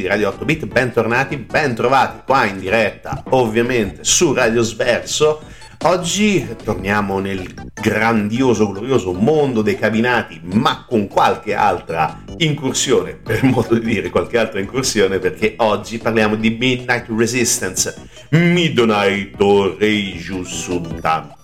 Di Radio 8 Bit, bentornati, bentrovati qua in diretta, ovviamente su Radio Sverso. Oggi torniamo nel grandioso, glorioso mondo dei cabinati, ma con qualche altra incursione, per modo di dire, qualche altra incursione, perché oggi parliamo di Midnight Resistance, Midnight Reiju Sultan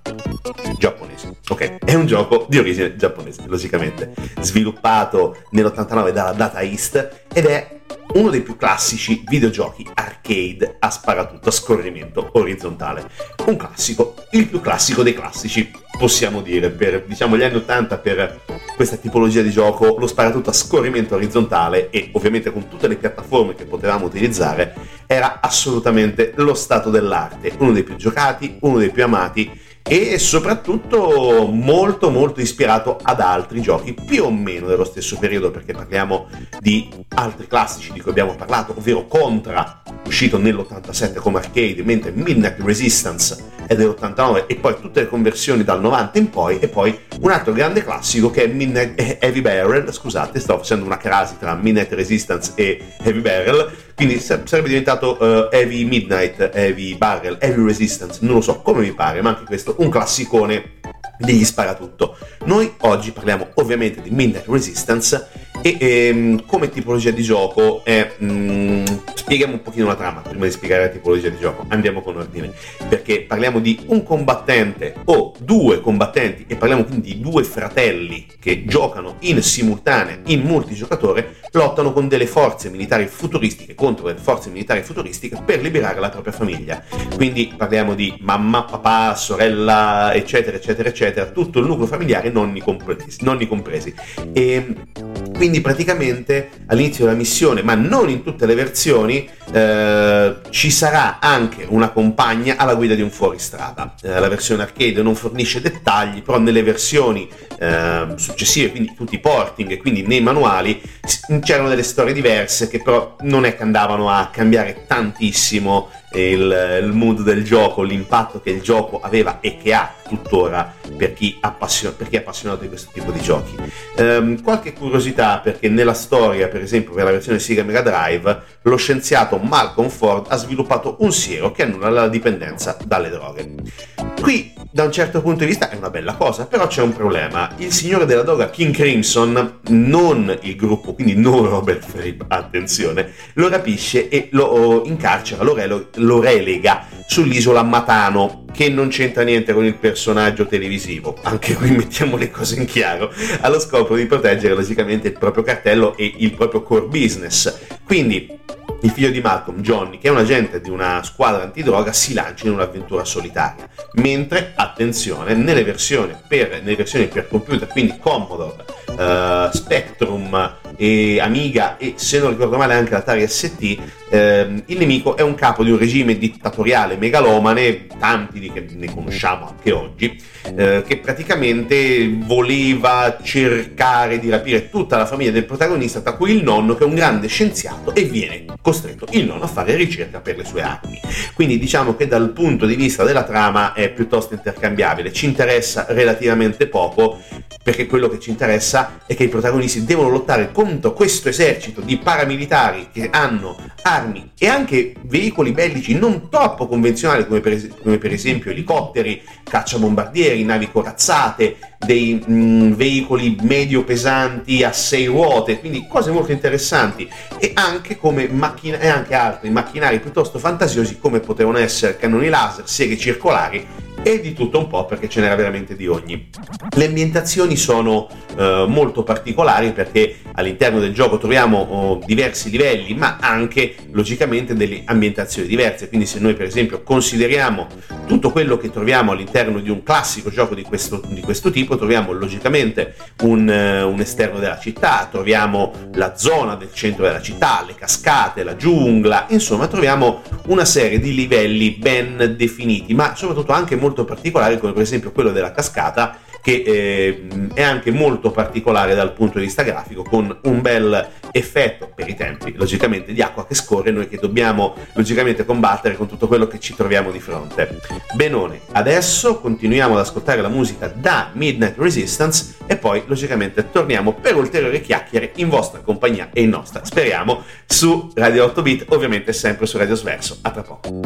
giapponese. Ok, è un gioco di origine giapponese, logicamente, sviluppato nell'89 dalla Data East ed è uno dei più classici videogiochi arcade a sparatutto a scorrimento orizzontale. Un classico, il più classico dei classici, possiamo dire, per diciamo gli anni 80 per questa tipologia di gioco, lo sparatutto a scorrimento orizzontale e ovviamente con tutte le piattaforme che potevamo utilizzare, era assolutamente lo stato dell'arte, uno dei più giocati, uno dei più amati e soprattutto molto molto ispirato ad altri giochi più o meno dello stesso periodo perché parliamo di altri classici di cui abbiamo parlato ovvero Contra uscito nell'87 come arcade mentre Midnight Resistance è dell'89 e poi tutte le conversioni dal 90 in poi e poi un altro grande classico che è Midnight eh, Heavy Barrel. Scusate sto facendo una crasi tra Midnight Resistance e Heavy Barrel quindi sarebbe diventato uh, Heavy Midnight, Heavy Barrel, Heavy Resistance, non lo so come mi pare, ma anche questo un classicone degli sparatutto. Noi oggi parliamo ovviamente di Midnight Resistance e ehm, come tipologia di gioco è, mm, spieghiamo un pochino la trama prima di spiegare la tipologia di gioco. Andiamo con ordine. Perché parliamo di un combattente o due combattenti e parliamo quindi di due fratelli che giocano in simultanea in multigiocatore lottano con delle forze militari futuristiche contro delle forze militari futuristiche per liberare la propria famiglia. Quindi parliamo di mamma papà sorella eccetera eccetera eccetera tutto il nucleo familiare nonni compresi, nonni compresi. e quindi praticamente all'inizio della missione, ma non in tutte le versioni, eh, ci sarà anche una compagna alla guida di un fuoristrada. Eh, la versione arcade non fornisce dettagli, però nelle versioni eh, successive, quindi tutti i porting quindi nei manuali c'erano delle storie diverse che però non è che andavano a cambiare tantissimo il, il mood del gioco, l'impatto che il gioco aveva e che ha tuttora per chi, appassion- per chi è appassionato di questo tipo di giochi. Um, qualche curiosità perché nella storia, per esempio per la versione Sega Mega Drive, lo scienziato Malcolm Ford ha sviluppato un siero che annulla la dipendenza dalle droghe. Qui da un certo punto di vista è una bella cosa, però c'è un problema. Il signore della droga King Crimson, non il gruppo, quindi non Robert Fripp, attenzione, lo rapisce e lo incarcera, lo, re- lo relega sull'isola Matano, che non c'entra niente con il personaggio televisivo, anche qui mettiamo le cose in chiaro, allo scopo di proteggere logicamente il proprio cartello e il proprio core business. Quindi il figlio di Malcolm, Johnny, che è un agente di una squadra antidroga, si lancia in un'avventura solitaria. Mentre, attenzione, nelle versioni per, nelle versioni per computer, quindi Commodore, uh, Spectrum e Amiga e se non ricordo male anche l'Atari ST, eh, il nemico è un capo di un regime dittatoriale megalomane, tanti di che ne conosciamo anche oggi, eh, che praticamente voleva cercare di rapire tutta la famiglia del protagonista, tra cui il nonno che è un grande scienziato e viene costretto il nonno a fare ricerca per le sue armi. Quindi diciamo che dal punto di vista della trama è piuttosto intercambiabile, ci interessa relativamente poco perché quello che ci interessa è che i protagonisti devono lottare contro questo esercito di paramilitari che hanno armi e anche veicoli bellici non troppo convenzionali come per, es- come per esempio elicotteri, cacciabombardieri, navi corazzate, dei mh, mm, veicoli medio pesanti a sei ruote, quindi cose molto interessanti. E anche, come macchina- e anche altri macchinari piuttosto fantasiosi come potevano essere cannoni laser, seghe circolari e di tutto un po' perché ce n'era veramente di ogni. Le ambientazioni sono eh, molto particolari perché all'interno del gioco troviamo oh, diversi livelli ma anche logicamente delle ambientazioni diverse, quindi se noi per esempio consideriamo tutto quello che troviamo all'interno di un classico gioco di questo, di questo tipo, troviamo logicamente un, uh, un esterno della città, troviamo la zona del centro della città, le cascate, la giungla, insomma troviamo una serie di livelli ben definiti ma soprattutto anche molto molto particolari come per esempio quello della cascata che eh, è anche molto particolare dal punto di vista grafico con un bel effetto per i tempi logicamente di acqua che scorre. Noi che dobbiamo logicamente combattere con tutto quello che ci troviamo di fronte. Benone adesso continuiamo ad ascoltare la musica da Midnight Resistance e poi logicamente torniamo per ulteriori chiacchiere in vostra compagnia e in nostra. Speriamo su Radio 8 Bit ovviamente sempre su Radio Sverso. A tra poco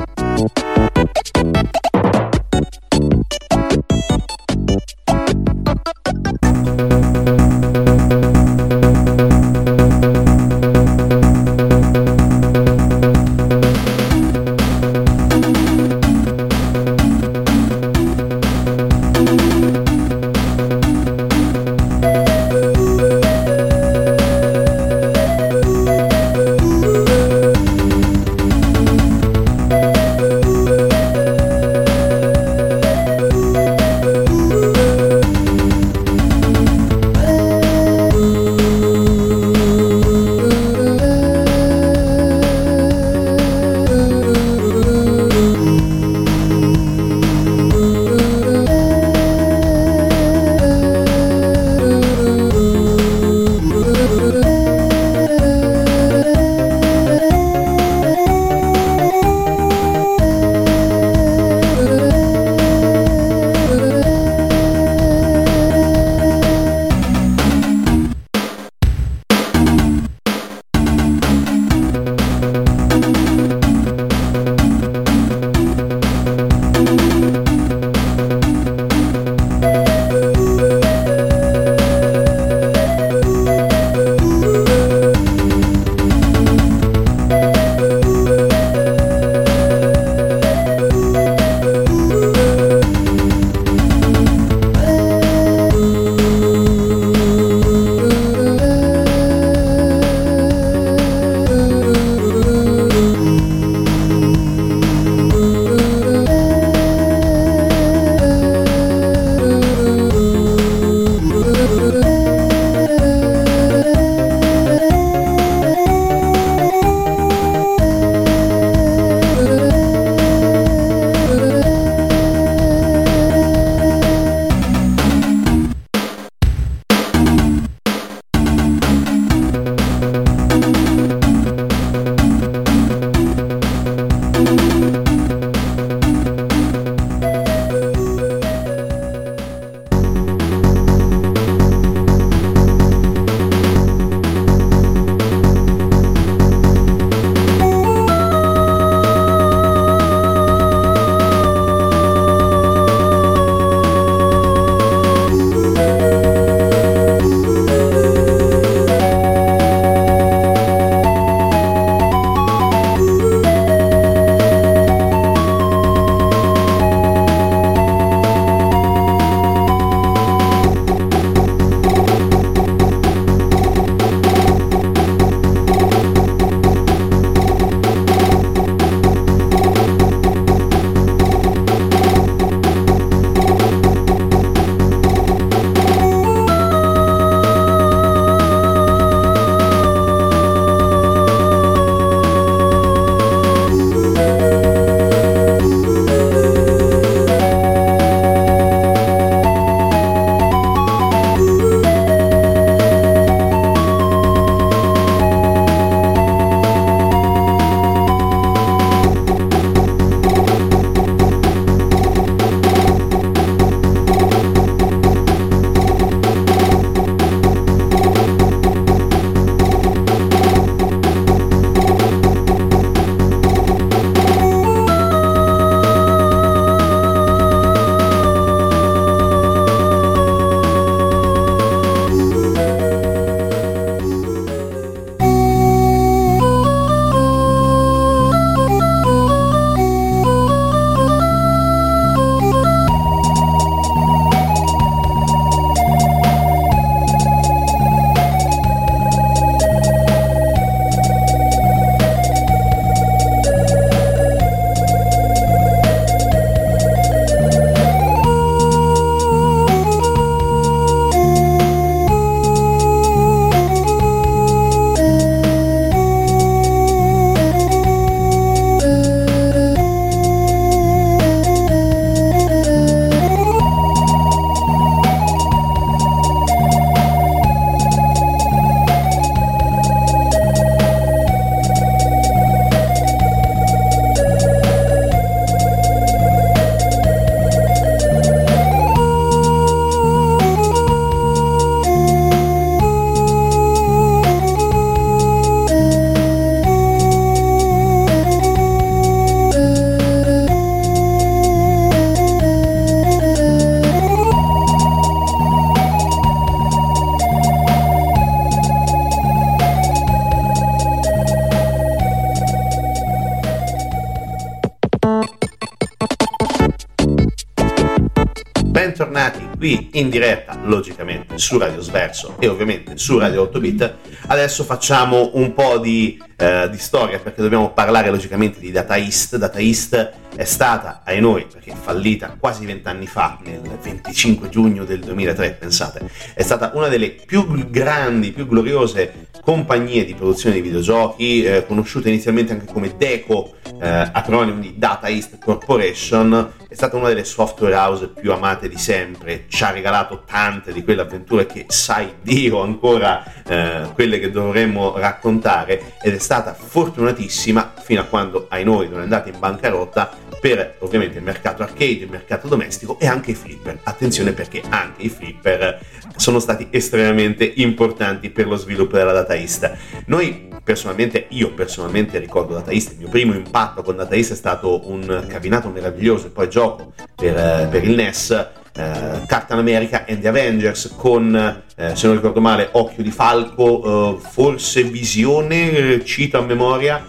In diretta, logicamente su Radio Sverso e ovviamente su Radio 8 Bit. Adesso facciamo un po' di, eh, di storia perché dobbiamo parlare logicamente di Data East. Data East è stata, ai noi, perché è fallita quasi vent'anni fa, nel 25 giugno del 2003, pensate, è stata una delle più grandi, più gloriose compagnie di produzione di videogiochi, eh, conosciuta inizialmente anche come DECO, eh, acronimo di Data East Corporation, è stata una delle software house più amate di sempre, ci ha regalato tante di quelle avventure che sai Dio ancora eh, quelle che dovremmo raccontare ed è stata fortunatissima fino a quando ai noi non è andata in bancarotta per ovviamente il mercato arcade, il mercato domestico e anche i flipper. Attenzione perché anche i flipper sono stati estremamente importanti per lo sviluppo della Data East. Noi personalmente, io personalmente ricordo Data East, il mio primo impatto con Data East è stato un cabinato meraviglioso e poi gioco per, per il NES Uh, Captain America and the Avengers con, uh, se non ricordo male, Occhio di Falco, uh, forse Visione, cito a memoria,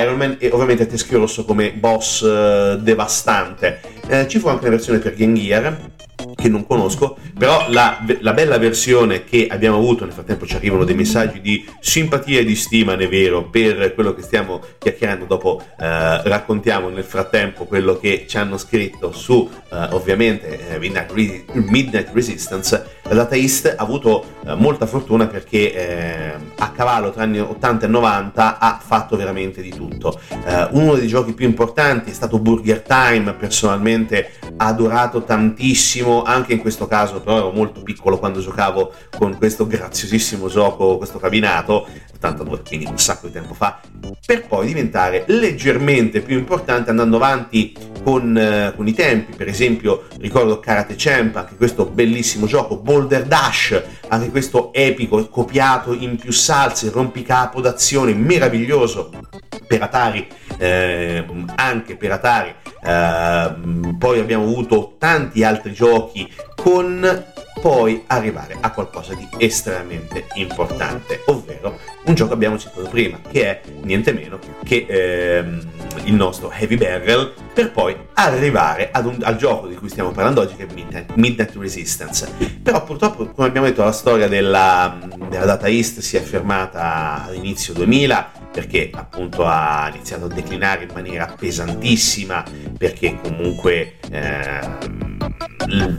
Iron Man e ovviamente Teschio Rosso come boss devastante. ci fu anche una versione per Game Gear che non conosco, però la, la, bella versione che abbiamo avuto, nel frattempo ci arrivano dei messaggi di simpatia e di stima, ne vero, per quello che stiamo chiacchierando, dopo eh, raccontiamo nel frattempo quello che ci hanno scritto su eh, ovviamente eh, Midnight, Re- Midnight, Resistance, Data East ha avuto eh, molta fortuna perché eh, a cavallo tra anni 80 e 90 ha fatto veramente di tutto. Eh, uno dei giochi più importanti è stato Burger Time, personalmente adorato tantissimo, anche in questo caso però ero molto piccolo quando giocavo con questo graziosissimo gioco, questo cabinato, 82, quindi un sacco di tempo fa, per poi diventare leggermente più importante andando avanti con, eh, con i tempi, per esempio ricordo Karate Champ, anche questo bellissimo gioco, Boulder Dash, anche questo epico, copiato in più salse, rompicapo d'azione, meraviglioso per Atari, eh, anche per Atari. Eh, poi abbiamo avuto tanti altri giochi con poi arrivare a qualcosa di estremamente importante, ovvero un gioco che abbiamo citato prima, che è niente meno che ehm, il nostro Heavy Barrel, per poi arrivare un, al gioco di cui stiamo parlando oggi, che è Midnight, Midnight, Resistance. Però purtroppo, come abbiamo detto, la storia della, della Data East si è fermata all'inizio 2000 perché appunto ha iniziato a declinare in maniera pesantissima, perché comunque eh,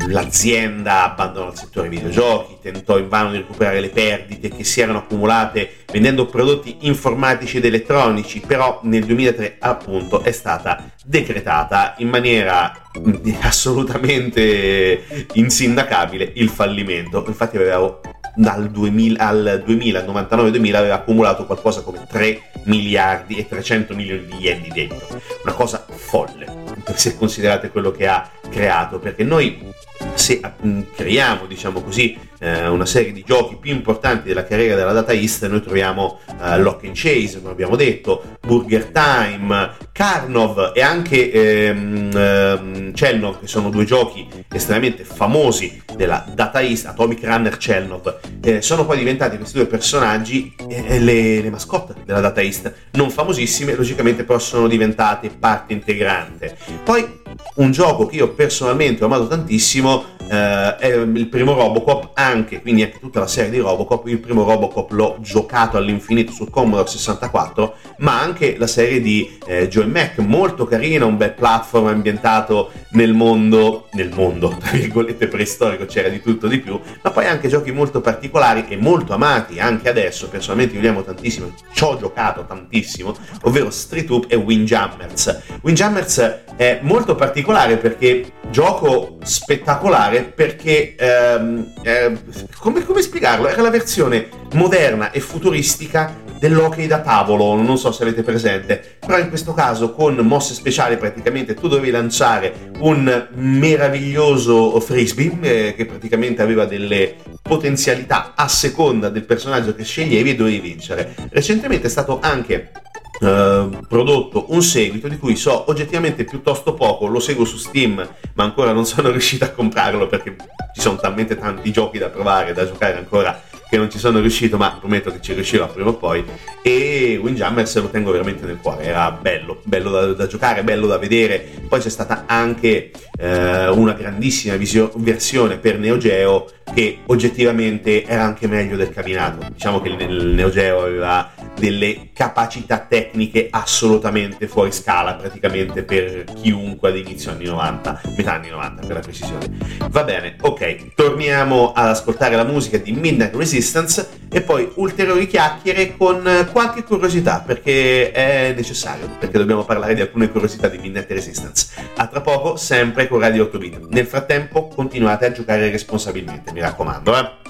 l'azienda abbandonò il settore videogiochi, tentò invano di recuperare le perdite che si erano accumulate vendendo prodotti informatici ed elettronici, però nel 2003 appunto è stata decretata in maniera assolutamente insindacabile il fallimento. Infatti aveva dal 2000 al 2000, 99-2000 aveva accumulato qualcosa come 3 miliardi e 300 milioni di yen di debito. Una cosa folle, se considerate quello che ha creato, perché noi se mm, creiamo, diciamo così, eh, una serie di giochi più importanti della carriera della Data East, noi troviamo eh, Lock and Chase, come abbiamo detto, Burger Time, Karnov e anche ehm, ehm, Chelnov, che sono due giochi estremamente famosi della Data East, Atomic Runner Chelnov, eh, sono poi diventati questi due personaggi eh, le, le mascotte della Data East, non famosissime, logicamente però sono diventate parte integrante. Poi un gioco che io personalmente ho amato tantissimo eh, è il primo Robocop anche, quindi anche tutta la serie di Robocop, il primo Robocop l'ho giocato all'infinito su Commodore 64, ma anche la serie di eh, Joe Mac, molto carina, un bel platform ambientato nel mondo, nel mondo, tra virgolette preistorico, c'era di tutto di più, ma poi anche giochi molto particolari e molto amati anche adesso, personalmente io li amo tantissimo, ci ho giocato tantissimo, ovvero Street Hoop e Windjammers. Windjammers è molto particolare perché gioco spettacolare perché ehm, eh, come, come, spiegarlo? Era la versione moderna e futuristica dell'hockey da tavolo, non so se avete presente, però in questo caso con mosse speciali praticamente tu dovevi lanciare un meraviglioso frisbee eh, che praticamente aveva delle potenzialità a seconda del personaggio che sceglievi e dovevi vincere. Recentemente è stato anche Uh, prodotto un seguito di cui so oggettivamente piuttosto poco, lo seguo su Steam, ma ancora non sono riuscito a comprarlo perché ci sono talmente tanti giochi da provare, da giocare ancora che non ci sono riuscito, ma prometto che ci riuscirò prima o poi. E Windjammers lo tengo veramente nel cuore, era bello, bello da, da giocare, bello da vedere. Poi c'è stata anche eh, una grandissima visio- versione per Neo Geo che oggettivamente era anche meglio del cabinato. Diciamo che il Neo Geo aveva delle capacità tecniche assolutamente fuori scala praticamente per chiunque all'inizio anni 90, metà anni 90 per la precisione. Va bene, ok, torniamo ad ascoltare la musica di Midnight Resistance e poi ulteriori chiacchiere con qualche curiosità perché è necessario, perché dobbiamo parlare di alcune curiosità di Midnight Resistance. A tra poco, sempre con Radio 8 Bit. Nel frattempo continuate a giocare responsabilmente, mi raccomando, eh.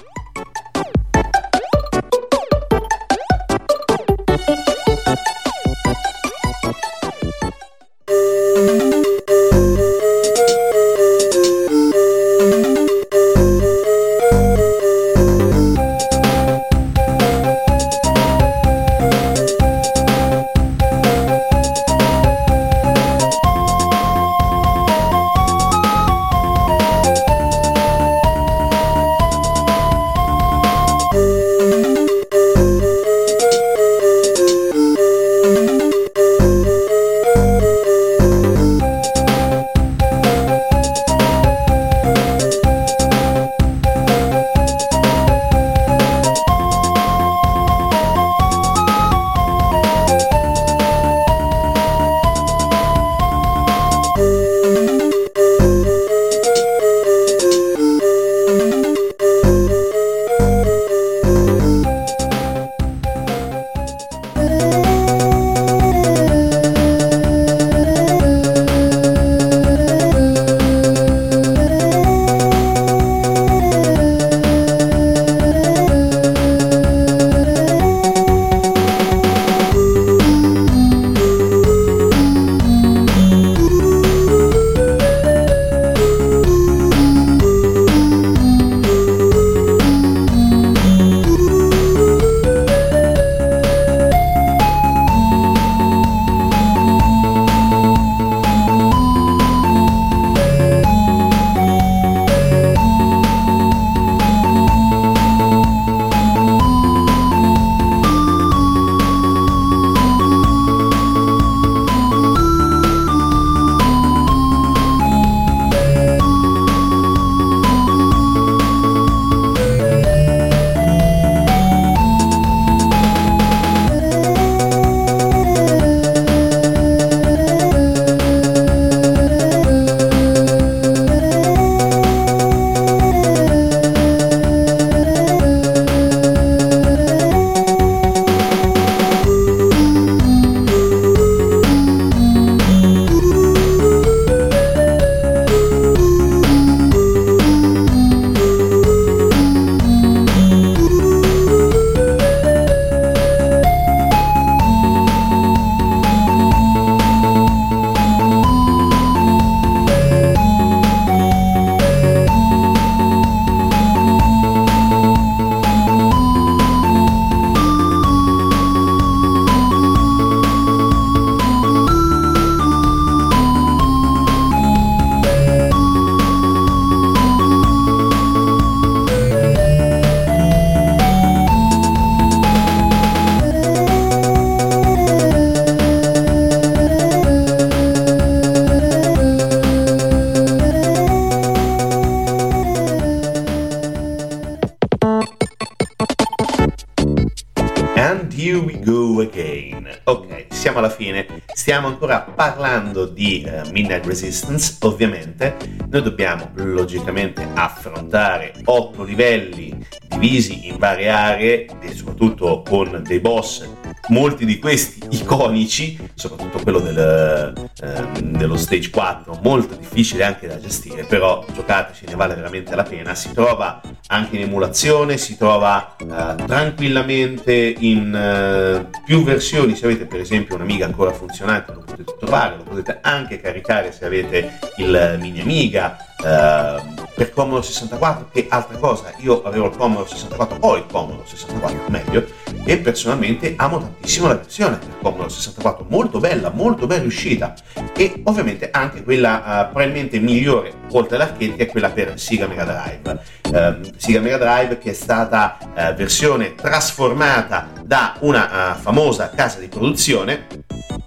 Stiamo ancora parlando di uh, Midnight Resistance, ovviamente, noi dobbiamo logicamente affrontare otto livelli divisi in varie aree e soprattutto con dei boss. Molti di questi iconici, soprattutto quello del, eh, dello stage 4, molto difficile anche da gestire, però giocateci, ne vale veramente la pena. Si trova anche in emulazione, si trova eh, tranquillamente in eh, più versioni. Se avete per esempio un'Amiga ancora funzionante, lo potete trovare, lo potete anche caricare se avete il mini Amiga. Eh, per Commodore 64, che altra cosa, io avevo il Commodore 64, ho il Commodore 64, meglio, e personalmente amo tantissimo la versione del Commodore 64, molto bella, molto ben riuscita e ovviamente anche quella uh, probabilmente migliore oltre all'arcade che è quella per Sega Mega Drive. Uh, Sega Mega Drive che è stata uh, versione trasformata da una uh, famosa casa di produzione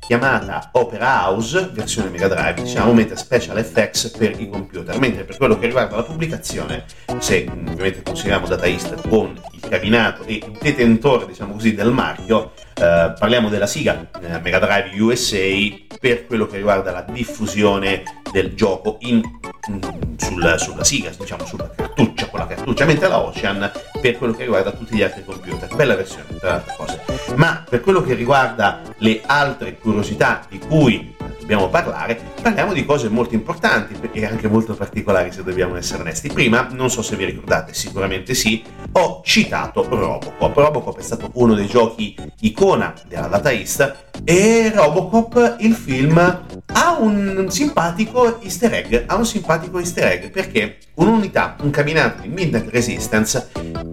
chiamata Opera House, versione Mega Drive, diciamo, mentre Special FX per i computer. Mentre per quello che riguarda la pubblicazione, se ovviamente consideriamo Data East con il cabinato e il detentore, diciamo così, del marchio, eh, parliamo della SIGA eh, Mega Drive USA per quello che riguarda la diffusione del gioco in, in, sul, sulla SIGA, diciamo sulla cartuccia, con la cartuccia, mentre la Ocean per quello che riguarda tutti gli altri computer. Bella versione, tra le altre cose. Ma per quello che riguarda le altre curiosità di cui dobbiamo parlare, parliamo di cose molto importanti e anche molto particolari se dobbiamo essere onesti. Prima, non so se vi ricordate, sicuramente sì, ho citato Robocop. Robocop è stato uno dei giochi icona della Data East e Robocop, il film, ha un simpatico easter egg, ha un simpatico easter egg perché un'unità, un camminato di Midnight Resistance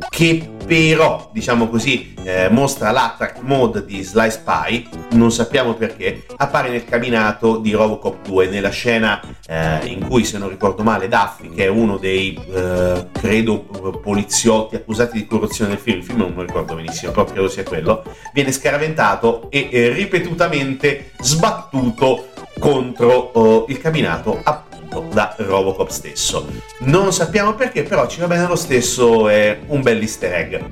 che però, diciamo così, eh, mostra l'attack mode di Sly Spy, non sappiamo perché, appare nel cabinato di Robocop 2, nella scena eh, in cui, se non ricordo male, Duffy, che è uno dei, eh, credo, poliziotti accusati di corruzione del film, il film non lo ricordo benissimo, però credo sia quello, viene scaraventato e ripetutamente sbattuto contro oh, il cabinato appunto da Robocop stesso. Non sappiamo perché, però ci va bene lo stesso, è un bel easter egg.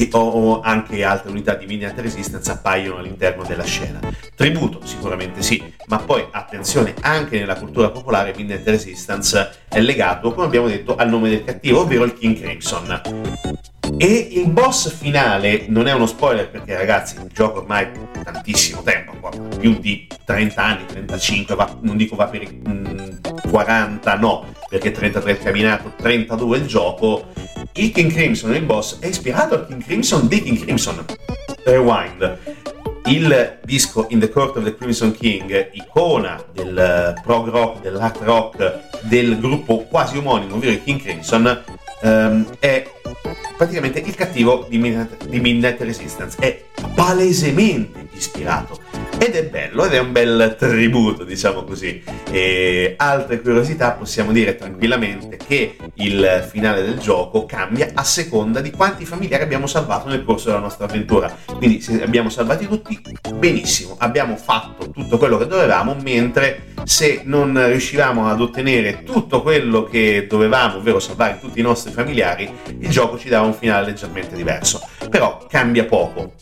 E o anche altre unità di Miniat Resistance appaiono all'interno della scena. Tributo, sicuramente sì, ma poi attenzione, anche nella cultura popolare Miniat Resistance è legato, come abbiamo detto, al nome del cattivo, ovvero il King Crimson. E il boss finale non è uno spoiler perché ragazzi il gioco ormai tantissimo tempo, più di 30 anni, 35, va, non dico va per i mm, 40, no, perché 33 il camminato, 32 il gioco. Il King Crimson, il boss, è ispirato al King Crimson di King Crimson. Rewind. Il disco In the Court of the Crimson King, icona del prog rock, dell'art rock del gruppo quasi omonimo, ovvero il King Crimson, um, è praticamente il cattivo di Midnight, di Midnight Resistance. È palesemente ispirato ed è bello ed è un bel tributo, diciamo così. E altre curiosità possiamo dire tranquillamente che il finale del gioco cambia a seconda di quanti familiari abbiamo salvato nel corso della nostra avventura. Quindi se abbiamo salvati tutti, benissimo, abbiamo fatto tutto quello che dovevamo, mentre se non riuscivamo ad ottenere tutto quello che dovevamo, ovvero salvare tutti i nostri familiari, il gioco ci dava un finale leggermente diverso. Però cambia poco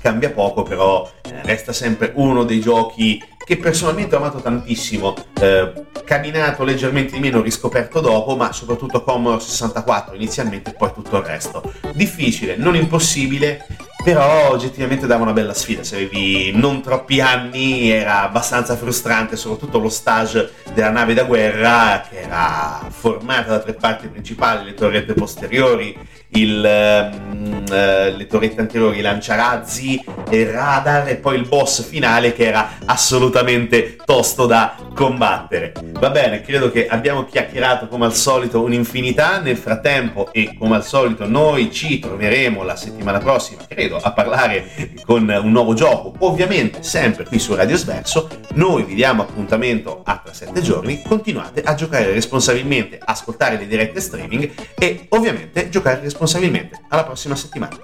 cambia poco, però eh, resta sempre uno dei giochi che personalmente ho amato tantissimo, eh, camminato leggermente di meno, riscoperto dopo, ma soprattutto Commodore 64 inizialmente e poi tutto il resto. Difficile, non impossibile, però oggettivamente dava una bella sfida, se avevi non troppi anni era abbastanza frustrante, soprattutto lo stage della nave da guerra che era formata da tre parti principali, le torrette posteriori, il, um, uh, le torrette anteriori, i lanciarazzi, il radar e poi il boss finale che era assolutamente tosto da combattere. Va bene, credo che abbiamo chiacchierato come al solito un'infinità, nel frattempo e come al solito noi ci troveremo la settimana prossima, credo, a parlare con un nuovo gioco, ovviamente sempre qui su Radio Sverso, noi vi diamo appuntamento a tra sette giorni, continuate a giocare responsabilmente, ascoltare le dirette streaming e ovviamente giocare responsabilmente. Alla prossima settimana.